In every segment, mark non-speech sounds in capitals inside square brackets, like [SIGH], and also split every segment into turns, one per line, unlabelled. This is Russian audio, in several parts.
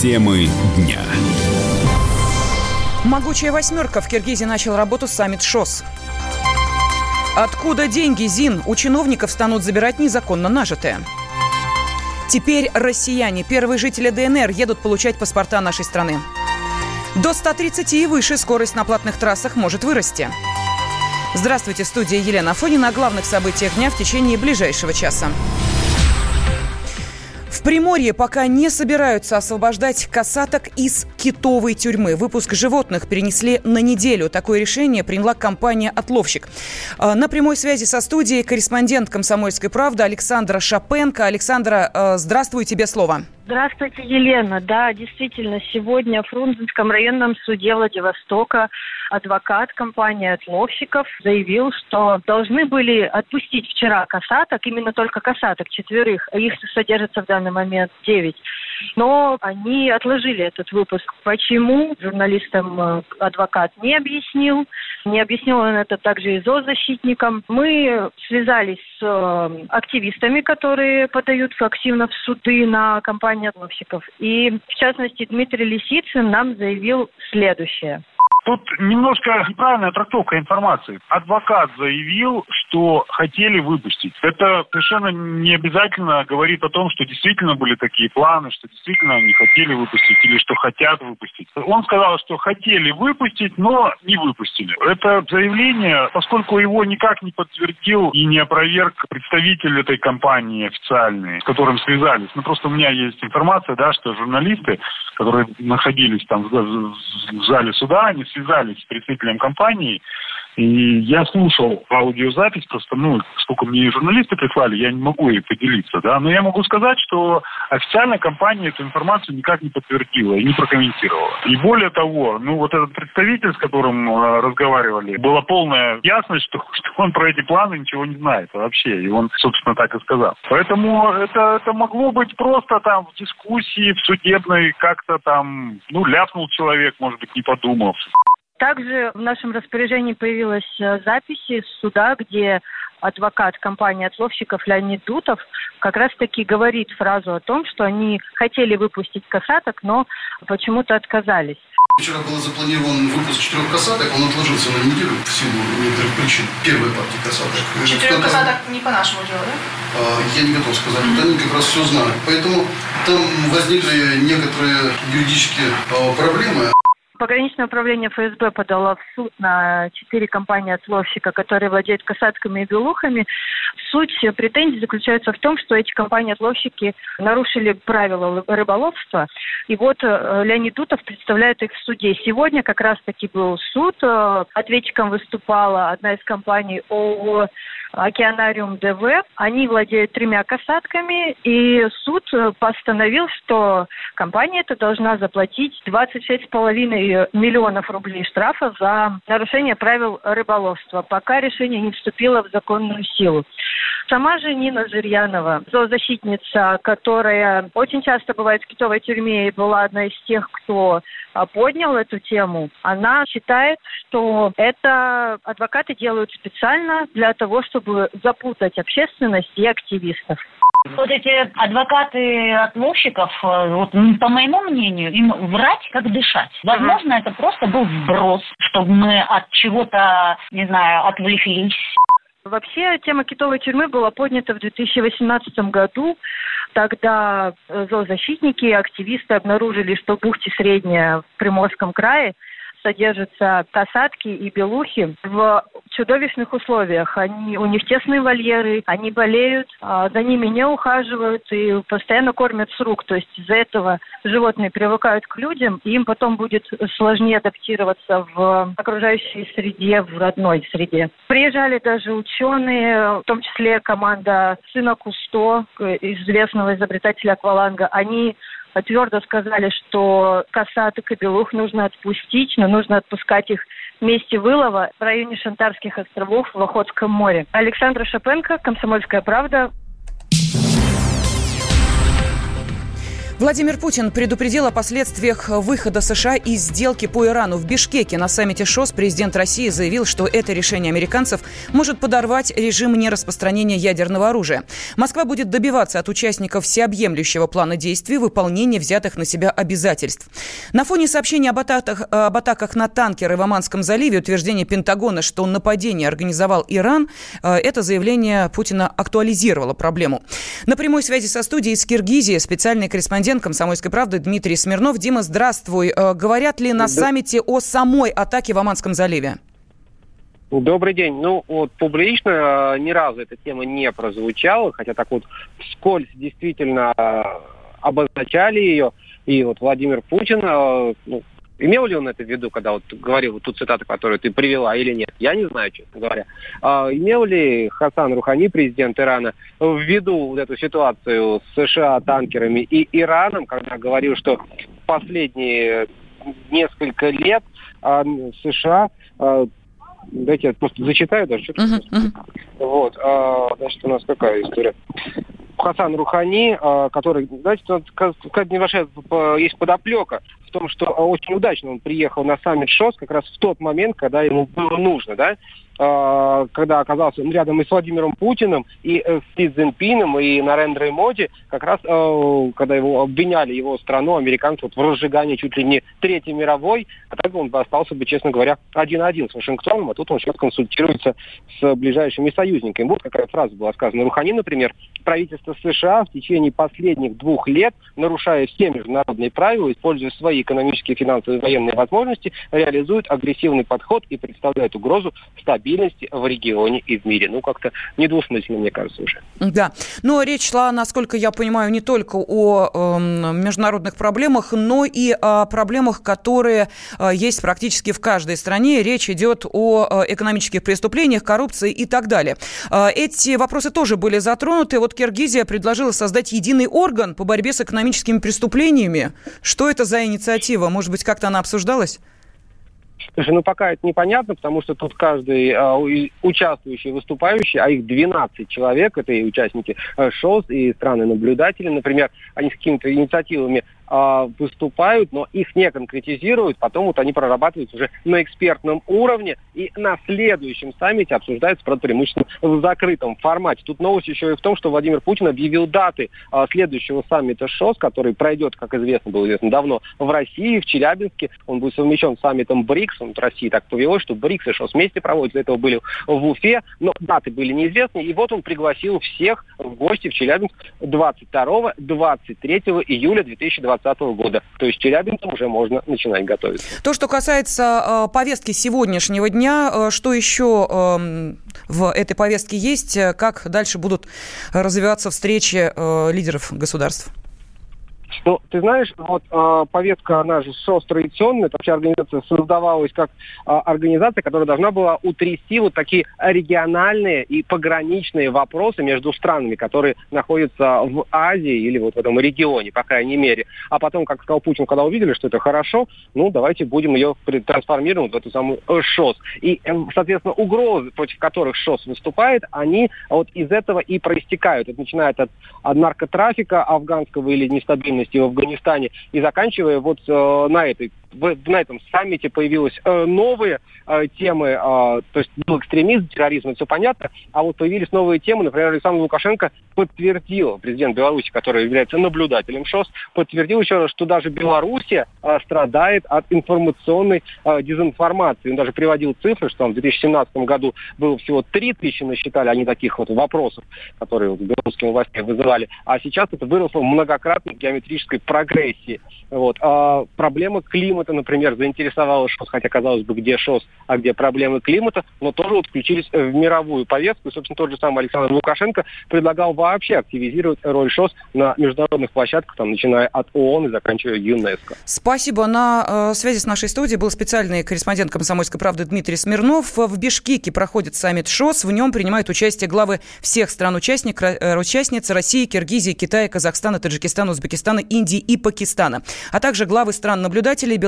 Темы дня.
Могучая восьмерка в Киргизии начал работу саммит ШОС. Откуда деньги, ЗИН? У чиновников станут забирать незаконно нажитое. Теперь россияне, первые жители ДНР, едут получать паспорта нашей страны. До 130 и выше скорость на платных трассах может вырасти. Здравствуйте, студия Елена Афонина о главных событиях дня в течение ближайшего часа. В Приморье пока не собираются освобождать касаток из китовой тюрьмы. Выпуск животных перенесли на неделю. Такое решение приняла компания «Отловщик». А, на прямой связи со студией корреспондент «Комсомольской правды» Александра Шапенко. Александра, а, здравствуй, тебе слово.
Здравствуйте, Елена. Да, действительно, сегодня в Фрунзенском районном суде Владивостока адвокат компании отловщиков заявил, что должны были отпустить вчера касаток, именно только касаток, четверых, а их содержится в данный момент девять. Но они отложили этот выпуск. Почему? Журналистам э, адвокат не объяснил. Не объяснил он это также и зоозащитникам. Мы связались с э, активистами, которые подают активно в суды на компанию отловщиков. И, в частности, Дмитрий Лисицын нам заявил следующее.
Тут немножко неправильная трактовка информации. Адвокат заявил, что хотели выпустить. Это совершенно не обязательно говорит о том, что действительно были такие планы, что действительно они хотели выпустить или что хотят выпустить. Он сказал, что хотели выпустить, но не выпустили. Это заявление, поскольку его никак не подтвердил и не опроверг представитель этой компании официальный, с которым связались. Ну, просто у меня есть информация, да, что журналисты, которые находились там в зале суда, они связались с представителем компании, и я слушал аудиозапись, просто, ну, сколько мне журналисты прислали, я не могу ей поделиться, да, но я могу сказать, что официальная компания эту информацию никак не подтвердила и не прокомментировала. И более того, ну, вот этот представитель, с которым э, разговаривали, была полная ясность, что, [LAUGHS] что он про эти планы ничего не знает вообще, и он, собственно, так и сказал. Поэтому это, это могло быть просто там в дискуссии, в судебной, как-то там, ну, ляпнул человек, может быть, не подумал.
Также в нашем распоряжении появилась э, запись из суда, где адвокат компании отловщиков Леонид Дутов как раз-таки говорит фразу о том, что они хотели выпустить касаток, но почему-то отказались.
Вчера был запланирован выпуск четырех касаток, он отложился на неделю в силу некоторых причин. Первой партии касаток.
Четырех касаток не по нашему делу, да?
А, я не готов сказать. Mm-hmm. Они как раз все знают. Поэтому там возникли некоторые юридические а, проблемы.
Пограничное управление ФСБ подало в суд на четыре компании отловщика, которые владеют касатками и белухами. Суть претензий заключается в том, что эти компании-отловщики нарушили правила рыболовства. И вот э, Леонид Дутов представляет их в суде. Сегодня как раз-таки был суд. Э, ответчиком выступала одна из компаний ООО Океанариум ДВ. Они владеют тремя касатками, и суд постановил, что компания эта должна заплатить 26,5 миллионов рублей штрафа за нарушение правил рыболовства, пока решение не вступило в законную силу. Сама же Нина Жирьянова, зоозащитница, которая очень часто бывает в китовой тюрьме и была одна из тех, кто а, поднял эту тему, она считает, что это адвокаты делают специально для того, чтобы запутать общественность и активистов.
Вот эти адвокаты отмовщиков, э, вот, по моему мнению, им врать как дышать. Возможно, это просто был сброс, чтобы мы от чего-то, не знаю, отвлеклись.
Вообще, тема китовой тюрьмы была поднята в 2018 году. Тогда э, зоозащитники и активисты обнаружили, что в бухте Средняя в Приморском крае содержатся касатки и белухи в чудовищных условиях. Они, у них тесные вольеры, они болеют, а за ними не ухаживают и постоянно кормят с рук. То есть из-за этого животные привыкают к людям, и им потом будет сложнее адаптироваться в окружающей среде, в родной среде. Приезжали даже ученые, в том числе команда сына Кусто, известного изобретателя акваланга. Они твердо сказали, что касаток и белух нужно отпустить, но нужно отпускать их в месте вылова в районе Шантарских островов в Охотском море. Александра Шапенко, «Комсомольская правда»,
Владимир Путин предупредил о последствиях выхода США из сделки по Ирану. В Бишкеке на саммите ШОС президент России заявил, что это решение американцев может подорвать режим нераспространения ядерного оружия. Москва будет добиваться от участников всеобъемлющего плана действий выполнения взятых на себя обязательств. На фоне сообщений об атаках, об атаках на танкеры в Оманском заливе, утверждение Пентагона, что нападение организовал Иран, э, это заявление Путина актуализировало проблему. На прямой связи со студией из Киргизии специальный корреспондент корреспондент «Комсомольской правды» Дмитрий Смирнов. Дима, здравствуй. Э, говорят ли на саммите о самой атаке в Оманском заливе?
Добрый день. Ну, вот публично э, ни разу эта тема не прозвучала, хотя так вот вскользь действительно э, обозначали ее. И вот Владимир Путин ну, Имел ли он это в виду, когда вот говорил вот ту цитату, которую ты привела, или нет? Я не знаю, честно говоря. А, имел ли Хасан Рухани, президент Ирана, в виду вот эту ситуацию с США танкерами и Ираном, когда говорил, что последние несколько лет а, США а, Дайте я просто зачитаю даже. Uh-huh, uh-huh. Вот, а, значит, у нас какая история? Хасан Рухани, а, который, знаете, небольшая есть подоплека в том, что очень удачно он приехал на саммит ШОС как раз в тот момент, когда ему было нужно, да, когда оказался рядом и с Владимиром Путиным, и э, с Си Цзиньпином, и Нарендрой Моди, как раз э, когда его обвиняли, его страну, американцев, вот, в разжигании чуть ли не Третьей мировой, а так он бы остался бы, честно говоря, один-один с Вашингтоном, а тут он сейчас консультируется с ближайшими союзниками. Вот какая фраза была сказана. Рухани, например, правительство США в течение последних двух лет, нарушая все международные правила, используя свои экономические, финансовые и военные возможности, реализует агрессивный подход и представляет угрозу стабильности стабильности в регионе и в мире. Ну, как-то недвусмысленно, мне кажется, уже.
Да. Но речь шла, насколько я понимаю, не только о э, международных проблемах, но и о проблемах, которые э, есть практически в каждой стране. Речь идет о э, экономических преступлениях, коррупции и так далее. Э, эти вопросы тоже были затронуты. Вот Киргизия предложила создать единый орган по борьбе с экономическими преступлениями. Что это за инициатива? Может быть, как-то она обсуждалась?
Слушай, ну пока это непонятно, потому что тут каждый э, участвующий, выступающий, а их 12 человек, это и участники э, ШОС, и страны-наблюдатели, например, они с какими-то инициативами выступают, но их не конкретизируют, потом вот они прорабатываются уже на экспертном уровне, и на следующем саммите обсуждаются, правда, преимущественно в закрытом формате. Тут новость еще и в том, что Владимир Путин объявил даты э, следующего саммита ШОС, который пройдет, как известно, было известно давно, в России, в Челябинске. Он будет совмещен с саммитом БРИКС. Он в России так повелось, что БРИКС и ШОС вместе проводят. Для этого были в Уфе, но даты были неизвестны. И вот он пригласил всех в гости в Челябинск 22-23 июля 2020 2020 года. То есть челябинцам уже можно начинать готовиться.
То, что касается э, повестки сегодняшнего дня, э, что еще э, в этой повестке есть, как дальше будут развиваться встречи э, лидеров государств?
Ну, ты знаешь, вот э, повестка, она же СОС традиционная, это вообще организация создавалась как э, организация, которая должна была утрясти вот такие региональные и пограничные вопросы между странами, которые находятся в Азии или вот в этом регионе, по крайней мере. А потом, как сказал Путин, когда увидели, что это хорошо, ну, давайте будем ее трансформировать в эту самую ШОС. И, э, соответственно, угрозы, против которых ШОС выступает, они вот из этого и проистекают. Это начинает от, от наркотрафика афганского или нестабильности деятельности в Афганистане и заканчивая вот э, на этой в, на этом саммите появились э, новые э, темы, э, то есть был экстремизм, терроризм, все понятно, а вот появились новые темы, например, Александр Лукашенко подтвердил, президент Беларуси, который является наблюдателем ШОС, подтвердил еще раз, что даже Белоруссия э, страдает от информационной э, дезинформации. Он даже приводил цифры, что там в 2017 году было всего 3 тысячи, насчитали они таких вот вопросов, которые вот, белорусскими властями вызывали, а сейчас это выросло в многократной геометрической прогрессии. Вот. А проблема климата климата, например, заинтересовало ШОС, хотя, казалось бы, где ШОС, а где проблемы климата, но тоже вот включились в мировую повестку. И, собственно, тот же самый Александр Лукашенко предлагал вообще активизировать роль ШОС на международных площадках, там, начиная от ООН и заканчивая ЮНЕСКО.
Спасибо. На э, связи с нашей студией был специальный корреспондент «Комсомольской правды» Дмитрий Смирнов. В Бишкеке проходит саммит ШОС. В нем принимают участие главы всех стран-участниц э, России, Киргизии, Китая, Казахстана, Таджикистана, Узбекистана, Индии и Пакистана, а также главы стран-наблюдателей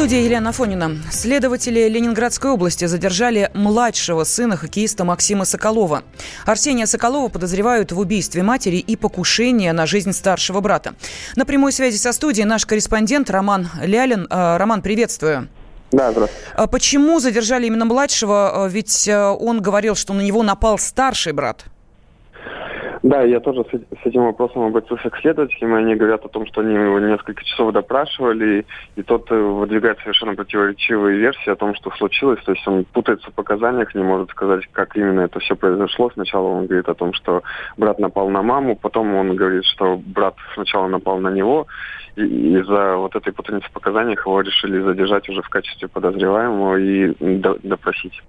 Студии Елена Фонина. Следователи Ленинградской области задержали младшего сына хоккеиста Максима Соколова. Арсения Соколова подозревают в убийстве матери и покушении на жизнь старшего брата. На прямой связи со студией наш корреспондент Роман Лялин. Э, Роман, приветствую.
Да, здравствуйте.
А почему задержали именно младшего? Э, ведь э, он говорил, что на него напал старший брат.
Да, я тоже с, этим вопросом обратился к следователям, и они говорят о том, что они его несколько часов допрашивали, и тот э, выдвигает совершенно противоречивые версии о том, что случилось. То есть он путается в показаниях, не может сказать, как именно это все произошло. Сначала он говорит о том, что брат напал на маму, потом он говорит, что брат сначала напал на него, из-за вот этой путаницы в показаниях его решили задержать уже в качестве подозреваемого и допросить.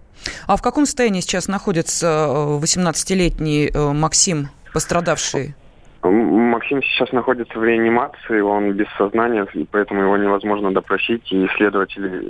А в каком состоянии сейчас находится 18-летний э, э, Максим? пострадавшие?
Максим сейчас находится в реанимации, он без сознания, и поэтому его невозможно допросить. И следователи,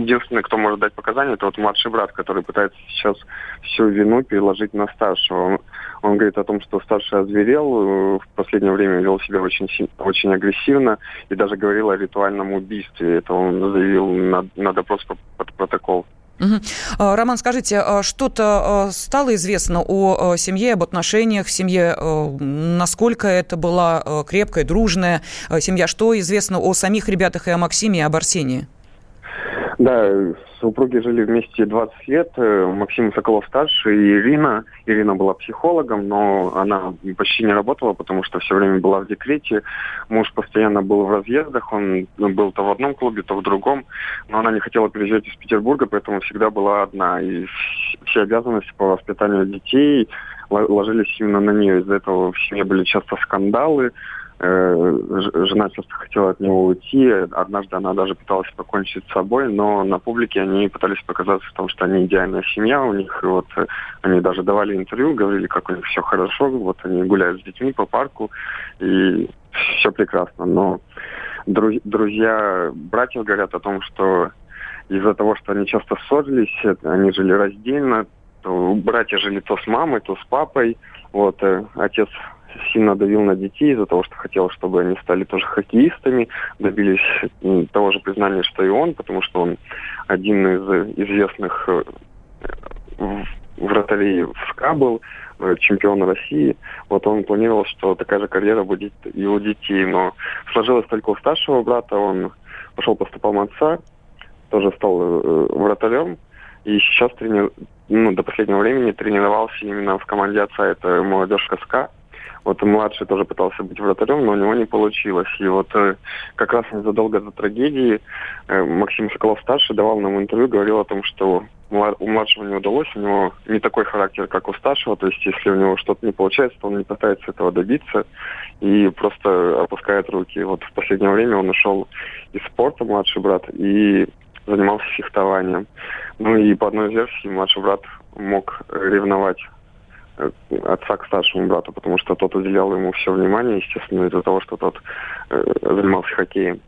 единственный, кто может дать показания, это вот младший брат, который пытается сейчас всю вину переложить на старшего. Он, он говорит о том, что старший озверел, э, в последнее время вел себя очень, очень агрессивно и даже говорил о ритуальном убийстве. Это он заявил на, на допрос под протокол.
Угу. Роман, скажите, а что-то а, стало известно о семье, об отношениях в семье? Насколько это была крепкая, дружная семья? Что известно о самих ребятах и о Максиме, и об Арсении?
Да, супруги жили вместе 20 лет. Э, Максим Соколов старше и Ирина. Ирина была психологом, но она почти не работала, потому что все время была в декрете. Муж постоянно был в разъездах, он был то в одном клубе, то в другом. Но она не хотела переезжать из Петербурга, поэтому всегда была одна. И все обязанности по воспитанию детей ложились именно на нее. Из-за этого в семье были часто скандалы. Э, жена часто хотела от него уйти. Однажды она даже пыталась покончить с собой, но на публике они пытались показаться в том, что они идеальная семья. У них вот э, они даже давали интервью, говорили, как у них все хорошо. Вот они гуляют с детьми по парку, и все прекрасно. Но друзья братьев говорят о том, что из-за того, что они часто ссорились, они жили раздельно, братья жили то с мамой, то с папой. Вот э, отец сильно давил на детей из-за того, что хотел, чтобы они стали тоже хоккеистами, добились того же признания, что и он, потому что он один из известных э, вратарей в СКА был, э, чемпион России. Вот он планировал, что такая же карьера будет и у детей. Но сложилось только у старшего брата. Он пошел по стопам отца, тоже стал э, вратарем. И сейчас трени... ну, до последнего времени тренировался именно в команде отца. Это молодежка СКА. Вот младший тоже пытался быть вратарем, но у него не получилось. И вот э, как раз незадолго до трагедии э, Максим Соколов-старший давал нам интервью, говорил о том, что у младшего не удалось, у него не такой характер, как у старшего, то есть если у него что-то не получается, то он не пытается этого добиться и просто опускает руки. Вот в последнее время он ушел из спорта, младший брат, и занимался фехтованием. Ну и по одной версии младший брат мог ревновать отца к старшему брату, потому что тот уделял ему все внимание, естественно, из-за того, что тот э, занимался хоккеем.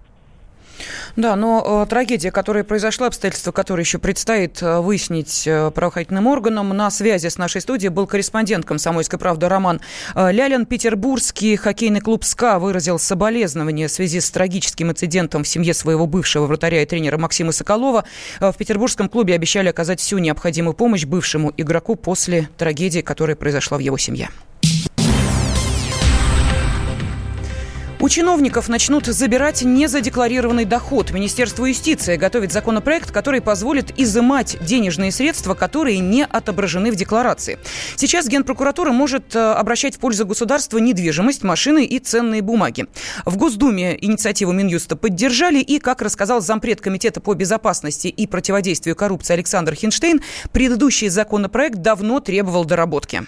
Да, но э, трагедия, которая произошла, обстоятельства, которые еще предстоит э, выяснить э, правоохранительным органам, на связи с нашей студией был корреспондент «Комсомольской правды» Роман Лялин. Петербургский хоккейный клуб «СКА» выразил соболезнования в связи с трагическим инцидентом в семье своего бывшего вратаря и тренера Максима Соколова. В петербургском клубе обещали оказать всю необходимую помощь бывшему игроку после трагедии, которая произошла в его семье. У чиновников начнут забирать незадекларированный доход. Министерство юстиции готовит законопроект, который позволит изымать денежные средства, которые не отображены в декларации. Сейчас Генпрокуратура может э, обращать в пользу государства недвижимость, машины и ценные бумаги. В Госдуме инициативу Минюста поддержали и, как рассказал зампред Комитета по безопасности и противодействию коррупции Александр Хинштейн, предыдущий законопроект давно требовал доработки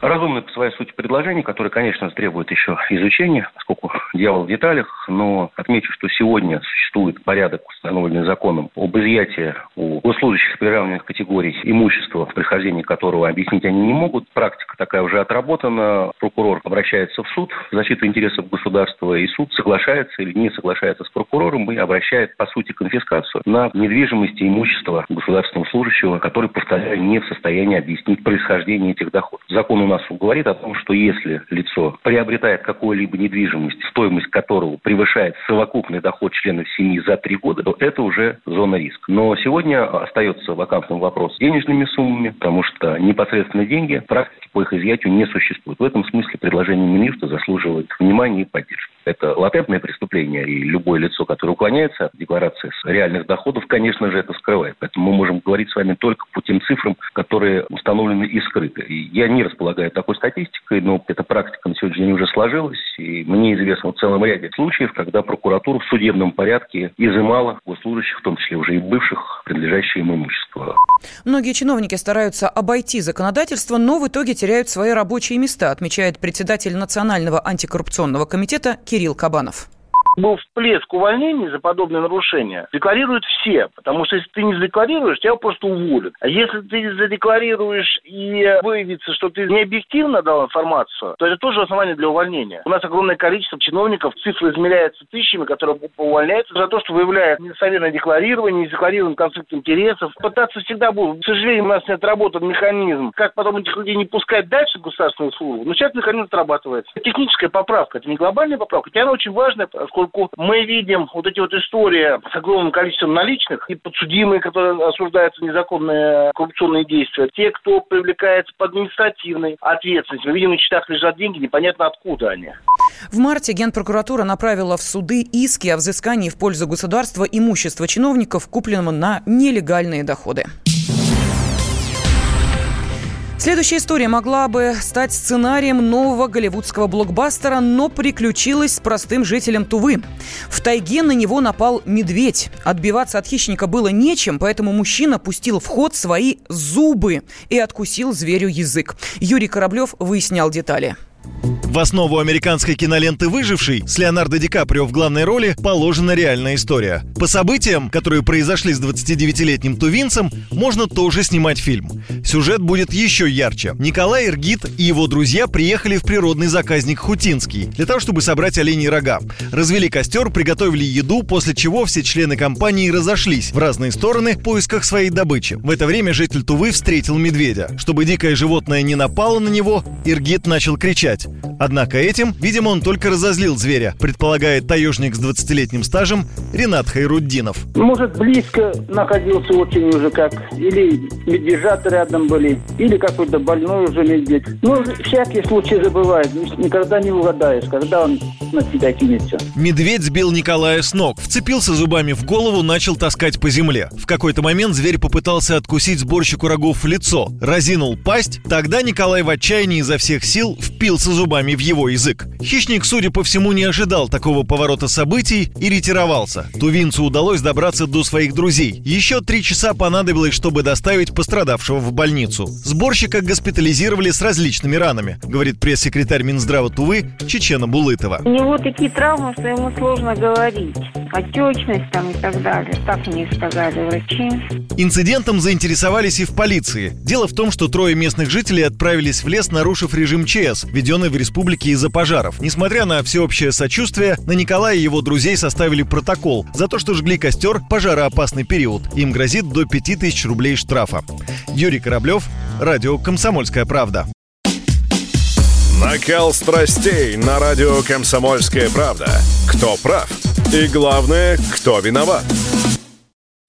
Разумное по своей сути предложение, которое, конечно, требует еще изучения, поскольку дьявол в деталях, но отмечу, что сегодня существует порядок, установленный законом, об изъятии у госслужащих приравненных категорий имущества, прихождение которого объяснить они не могут. Практика такая уже отработана. Прокурор обращается в суд в защиту интересов государства, и суд соглашается или не соглашается с прокурором и обращает, по сути, конфискацию на недвижимость и имущество государственного служащего, который, повторяю, не в состоянии объяснить происхождение этих доходов. Закон у нас говорит о том, что если лицо приобретает какую-либо недвижимость, стоимость которого превышает совокупный доход членов семьи за три года, то это уже зона риска. Но сегодня остается вакантным вопрос с денежными суммами, потому что непосредственно деньги практики по их изъятию не существует. В этом смысле предложение министра заслуживает внимания и поддержки. Это латентное преступление, и любое лицо, которое уклоняется от декларации с реальных доходов, конечно же, это скрывает. Поэтому мы можем говорить с вами только по тем цифрам, которые установлены и скрыты. И я не располагаю такой статистикой, но эта практика на сегодняшний день уже сложилась, и мне известно в целом ряде случаев, когда прокуратура в судебном порядке изымала госслужащих, в том числе уже и бывших, принадлежащее им имущество.
Многие чиновники стараются обойти законодательство, но в итоге теряют свои рабочие места, отмечает председатель Национального антикоррупционного комитета Кирилл Кабанов
был всплеск увольнений за подобные нарушения, декларируют все. Потому что если ты не задекларируешь, тебя просто уволят. А если ты задекларируешь и выявится, что ты не объективно дал информацию, то это тоже основание для увольнения. У нас огромное количество чиновников, цифры измеряются тысячами, которые увольняются за то, что выявляют недостоверное декларирование, незакларированный конфликт интересов. Пытаться всегда будут. К сожалению, у нас не отработан механизм, как потом этих людей не пускать дальше в государственную службу. Но сейчас механизм отрабатывается. Техническая поправка, это не глобальная поправка, хотя она очень важная, поскольку поскольку мы видим вот эти вот истории с огромным количеством наличных и подсудимые, которые осуждаются незаконные коррупционные действия, те, кто привлекается по административной ответственности. Мы видим, на счетах лежат деньги, непонятно откуда они.
В марте Генпрокуратура направила в суды иски о взыскании в пользу государства имущества чиновников, купленного на нелегальные доходы. Следующая история могла бы стать сценарием нового голливудского блокбастера, но приключилась с простым жителем Тувы. В тайге на него напал медведь. Отбиваться от хищника было нечем, поэтому мужчина пустил в ход свои зубы и откусил зверю язык. Юрий Кораблев выяснял детали.
В основу американской киноленты «Выживший» с Леонардо Ди Каприо в главной роли положена реальная история. По событиям, которые произошли с 29-летним тувинцем, можно тоже снимать фильм. Сюжет будет еще ярче. Николай Иргит и его друзья приехали в природный заказник Хутинский для того, чтобы собрать оленей рога. Развели костер, приготовили еду, после чего все члены компании разошлись в разные стороны в поисках своей добычи. В это время житель Тувы встретил медведя. Чтобы дикое животное не напало на него, Иргит начал кричать. Однако этим, видимо, он только разозлил зверя, предполагает таежник с 20-летним стажем Ренат Хайруддинов.
Может, близко находился очень уже как, или медвежата рядом были, или какой-то больной уже медведь. Ну, всякие случаи же бывают, никогда не угадаешь, когда он на тебя кинется.
Медведь сбил Николая с ног, вцепился зубами в голову, начал таскать по земле. В какой-то момент зверь попытался откусить сборщику рогов в лицо, разинул пасть, тогда Николай в отчаянии изо всех сил впился зубами зубами в его язык. Хищник, судя по всему, не ожидал такого поворота событий и ретировался. Тувинцу удалось добраться до своих друзей. Еще три часа понадобилось, чтобы доставить пострадавшего в больницу. Сборщика госпитализировали с различными ранами, говорит пресс-секретарь Минздрава Тувы Чечена Булытова.
У него такие травмы, что ему сложно говорить. Отечность там и так далее. Так мне сказали врачи.
Инцидентом заинтересовались и в полиции. Дело в том, что трое местных жителей отправились в лес, нарушив режим ЧС, введенный в республике республики из-за пожаров. Несмотря на всеобщее сочувствие, на Николая и его друзей составили протокол за то, что жгли костер пожароопасный период. Им грозит до 5000 рублей штрафа. Юрий Кораблев, радио «Комсомольская правда».
Накал страстей на радио «Комсомольская правда». Кто прав? И главное, кто виноват?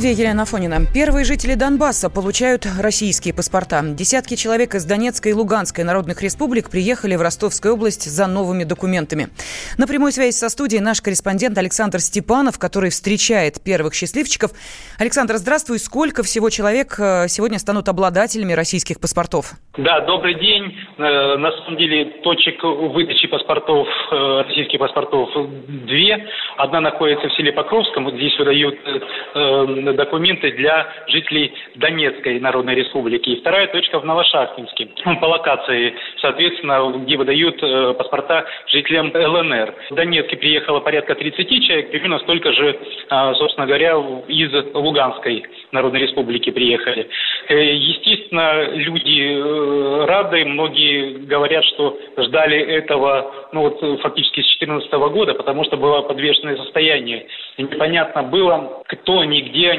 Студии Елена Фонина. Первые жители Донбасса получают российские паспорта. Десятки человек из Донецкой и Луганской народных республик приехали в Ростовскую область за новыми документами. На прямой связи со студией наш корреспондент Александр Степанов, который встречает первых счастливчиков. Александр, здравствуй. Сколько всего человек э, сегодня станут обладателями российских паспортов?
Да, добрый день. Э, на самом деле точек выдачи паспортов, э, российских паспортов две. Одна находится в селе Покровском. Здесь выдают документы для жителей Донецкой Народной Республики. И вторая точка в Новошахтинске, [LAUGHS] по локации, соответственно, где выдают э, паспорта жителям ЛНР. В Донецке приехало порядка 30 человек, примерно столько же, э, собственно говоря, из Луганской Народной Республики приехали. Э, естественно, люди рады, многие говорят, что ждали этого, ну вот фактически с 2014 года, потому что было подвешенное состояние. И непонятно было, кто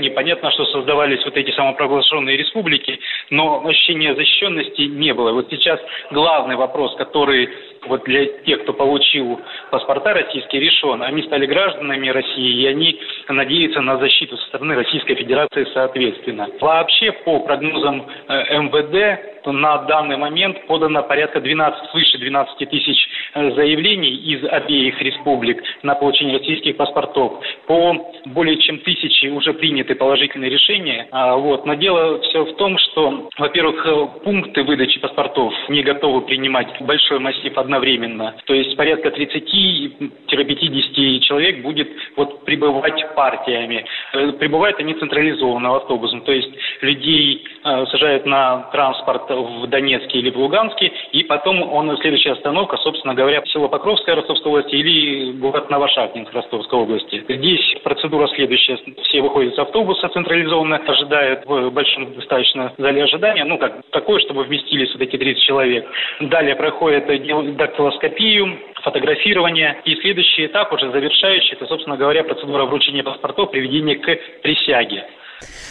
нигде, непонятно, что создавались вот эти самопровозглашенные республики, но ощущения защищенности не было. Вот сейчас главный вопрос, который вот для тех, кто получил паспорта российские, решен. Они стали гражданами России, и они надеются на защиту со стороны Российской Федерации соответственно. Вообще, по прогнозам э, МВД, на данный момент подано порядка 12, свыше 12 тысяч э, заявлений из обеих республик на получение российских паспортов. По более чем тысячи уже приняты положительные решения. А, вот. Но дело все в том, что, во-первых, э, пункты выдачи паспортов не готовы принимать большой массив одновременно. То есть порядка 30-50 человек будет вот прибывать партиями. Э, прибывают они централизованно автобусом. То есть людей сажают на транспорт в Донецке или в Луганске, и потом он следующая остановка, собственно говоря, село Покровское Ростовской области или город Новошахтинск Ростовской области. Здесь процедура следующая. Все выходят с автобуса централизованно, ожидают в большом достаточно зале ожидания, ну как такое, чтобы вместились вот эти 30 человек. Далее проходит дактилоскопию, фотографирование. И следующий этап, уже завершающий, это, собственно говоря, процедура вручения паспортов, приведения к присяге.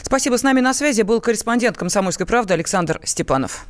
Спасибо. С нами на связи был корреспондент «Комсомольской правды» Александр Степанов.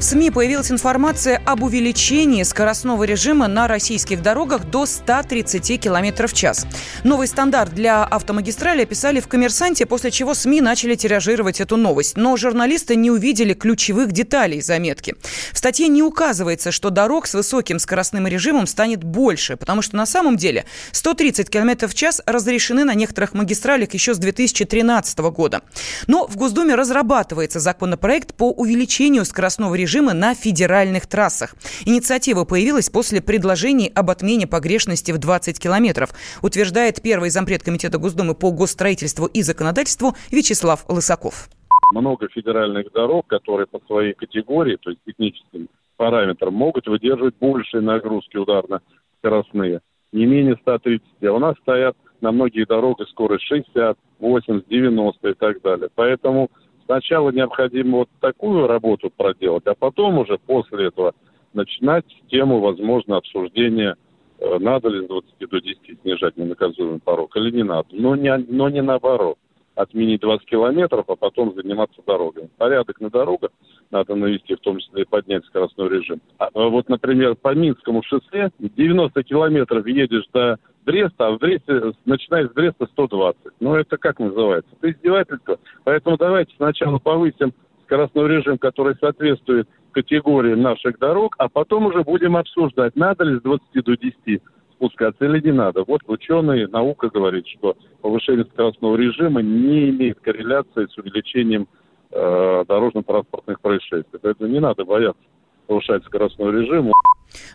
В СМИ появилась информация об увеличении скоростного режима на российских дорогах до 130 км в час. Новый стандарт для автомагистрали описали в «Коммерсанте», после чего СМИ начали тиражировать эту новость. Но журналисты не увидели ключевых деталей заметки. В статье не указывается, что дорог с высоким скоростным режимом станет больше, потому что на самом деле 130 км в час разрешены на некоторых магистралях еще с 2013 года. Но в Госдуме разрабатывается законопроект по увеличению скоростного режима режима на федеральных трассах. Инициатива появилась после предложений об отмене погрешности в 20 километров, утверждает первый зампред Комитета Госдумы по госстроительству и законодательству Вячеслав Лысаков.
Много федеральных дорог, которые по своей категории, то есть техническим параметрам, могут выдерживать большие нагрузки ударно-скоростные, не менее 130. А у нас стоят на многих дорогах скорость 60, 80, 90 и так далее. Поэтому Сначала необходимо вот такую работу проделать, а потом уже после этого начинать тему, возможно, обсуждения, э, надо ли с 20 до 10 снижать ненаказуемый порог или не надо. Но не, но не наоборот. Отменить 20 километров, а потом заниматься дорогами. Порядок на дорогах надо навести, в том числе и поднять скоростной режим. А, а вот, например, по Минскому шоссе 90 километров едешь до Бреста, а в Бресте, начиная с Бреста 120. Ну, это как называется? Это издевательство. Поэтому давайте сначала повысим скоростной режим, который соответствует категории наших дорог, а потом уже будем обсуждать, надо ли с 20 до 10 спускаться или не надо. Вот ученые, наука говорит, что повышение скоростного режима не имеет корреляции с увеличением э, дорожно-транспортных происшествий. Поэтому не надо бояться повышать скоростной режим.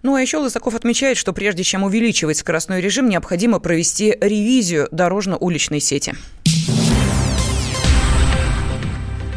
Ну а еще Лысаков отмечает, что прежде чем увеличивать скоростной режим, необходимо провести ревизию дорожно-уличной сети.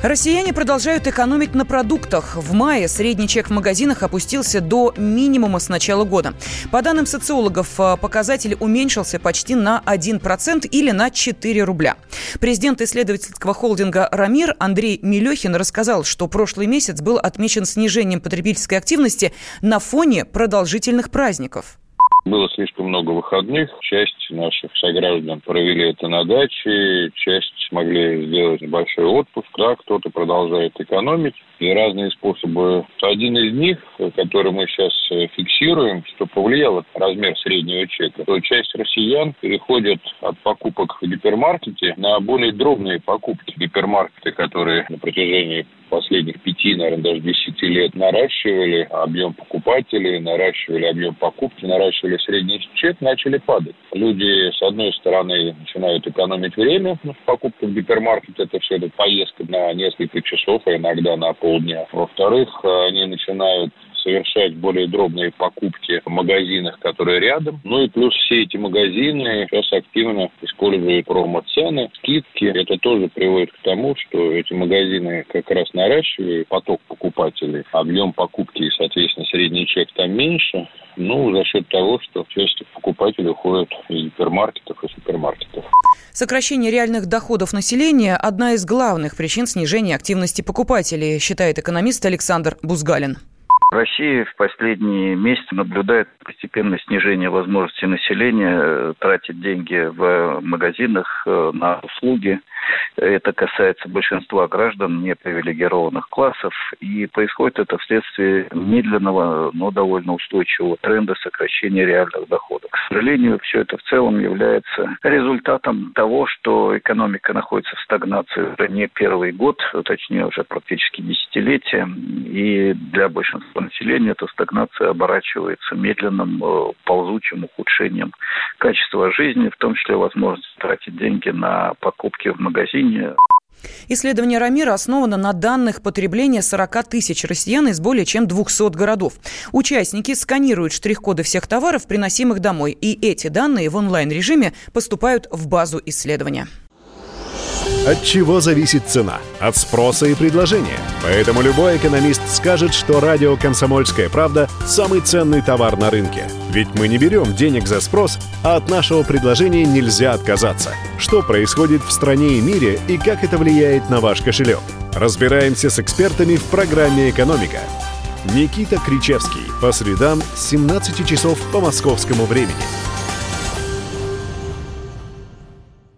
Россияне продолжают экономить на продуктах. В мае средний чек в магазинах опустился до минимума с начала года. По данным социологов, э, показатель уменьшился почти на 1% или на 4 рубля. Президент исследовательского холдинга «Рамир» Андрей Милехин рассказал, что прошлый месяц был отмечен снижением потребительской активности на фоне продолжительных праздников.
Было слишком много выходных. Часть наших сограждан провели это на даче, часть смогли сделать небольшой отпуск. Да, кто-то продолжает экономить. И разные способы. Один из них, который мы сейчас фиксируем, что повлияло размер среднего чека, то часть россиян переходит от покупок в гипермаркете на более дробные покупки. Гипермаркеты, которые на протяжении последних пяти, наверное, даже десяти лет наращивали объем покупателей, наращивали объем покупки, наращивали средний чек, начали падать. Люди, с одной стороны, начинают экономить время в покупке в гипермаркет, это все это поездка на несколько часов, а иногда на полдня. Во-вторых, они начинают совершать более дробные покупки в магазинах, которые рядом. Ну и плюс все эти магазины сейчас активно используют промо-цены, скидки. Это тоже приводит к тому, что эти магазины как раз наращивают поток покупателей, объем покупки и, соответственно, средний чек там меньше. Ну, за счет того, что часть покупателей уходят из гипермаркетов и супермаркетов.
Сокращение реальных доходов населения – одна из главных причин снижения активности покупателей, считает экономист Александр Бузгалин.
Россия в последние месяцы наблюдает постепенное снижение возможности населения э, тратить деньги в магазинах э, на услуги. Это касается большинства граждан непривилегированных классов. И происходит это вследствие медленного, но довольно устойчивого тренда сокращения реальных доходов. К сожалению, все это в целом является результатом того, что экономика находится в стагнации уже не первый год, точнее уже практически десятилетие. И для большинства населения эта стагнация оборачивается медленным э, ползучим ухудшением качества жизни, в том числе возможность тратить деньги на покупки в магазине.
Исследование Рамира основано на данных потребления 40 тысяч россиян из более чем 200 городов. Участники сканируют штрих-коды всех товаров, приносимых домой, и эти данные в онлайн-режиме поступают в базу исследования.
От чего зависит цена? От спроса и предложения. Поэтому любой экономист скажет, что радио «Комсомольская правда» – самый ценный товар на рынке. Ведь мы не берем денег за спрос, а от нашего предложения нельзя отказаться. Что происходит в стране и мире и как это влияет на ваш кошелек? Разбираемся с экспертами в программе «Экономика». Никита Кричевский. По средам с 17 часов по московскому времени –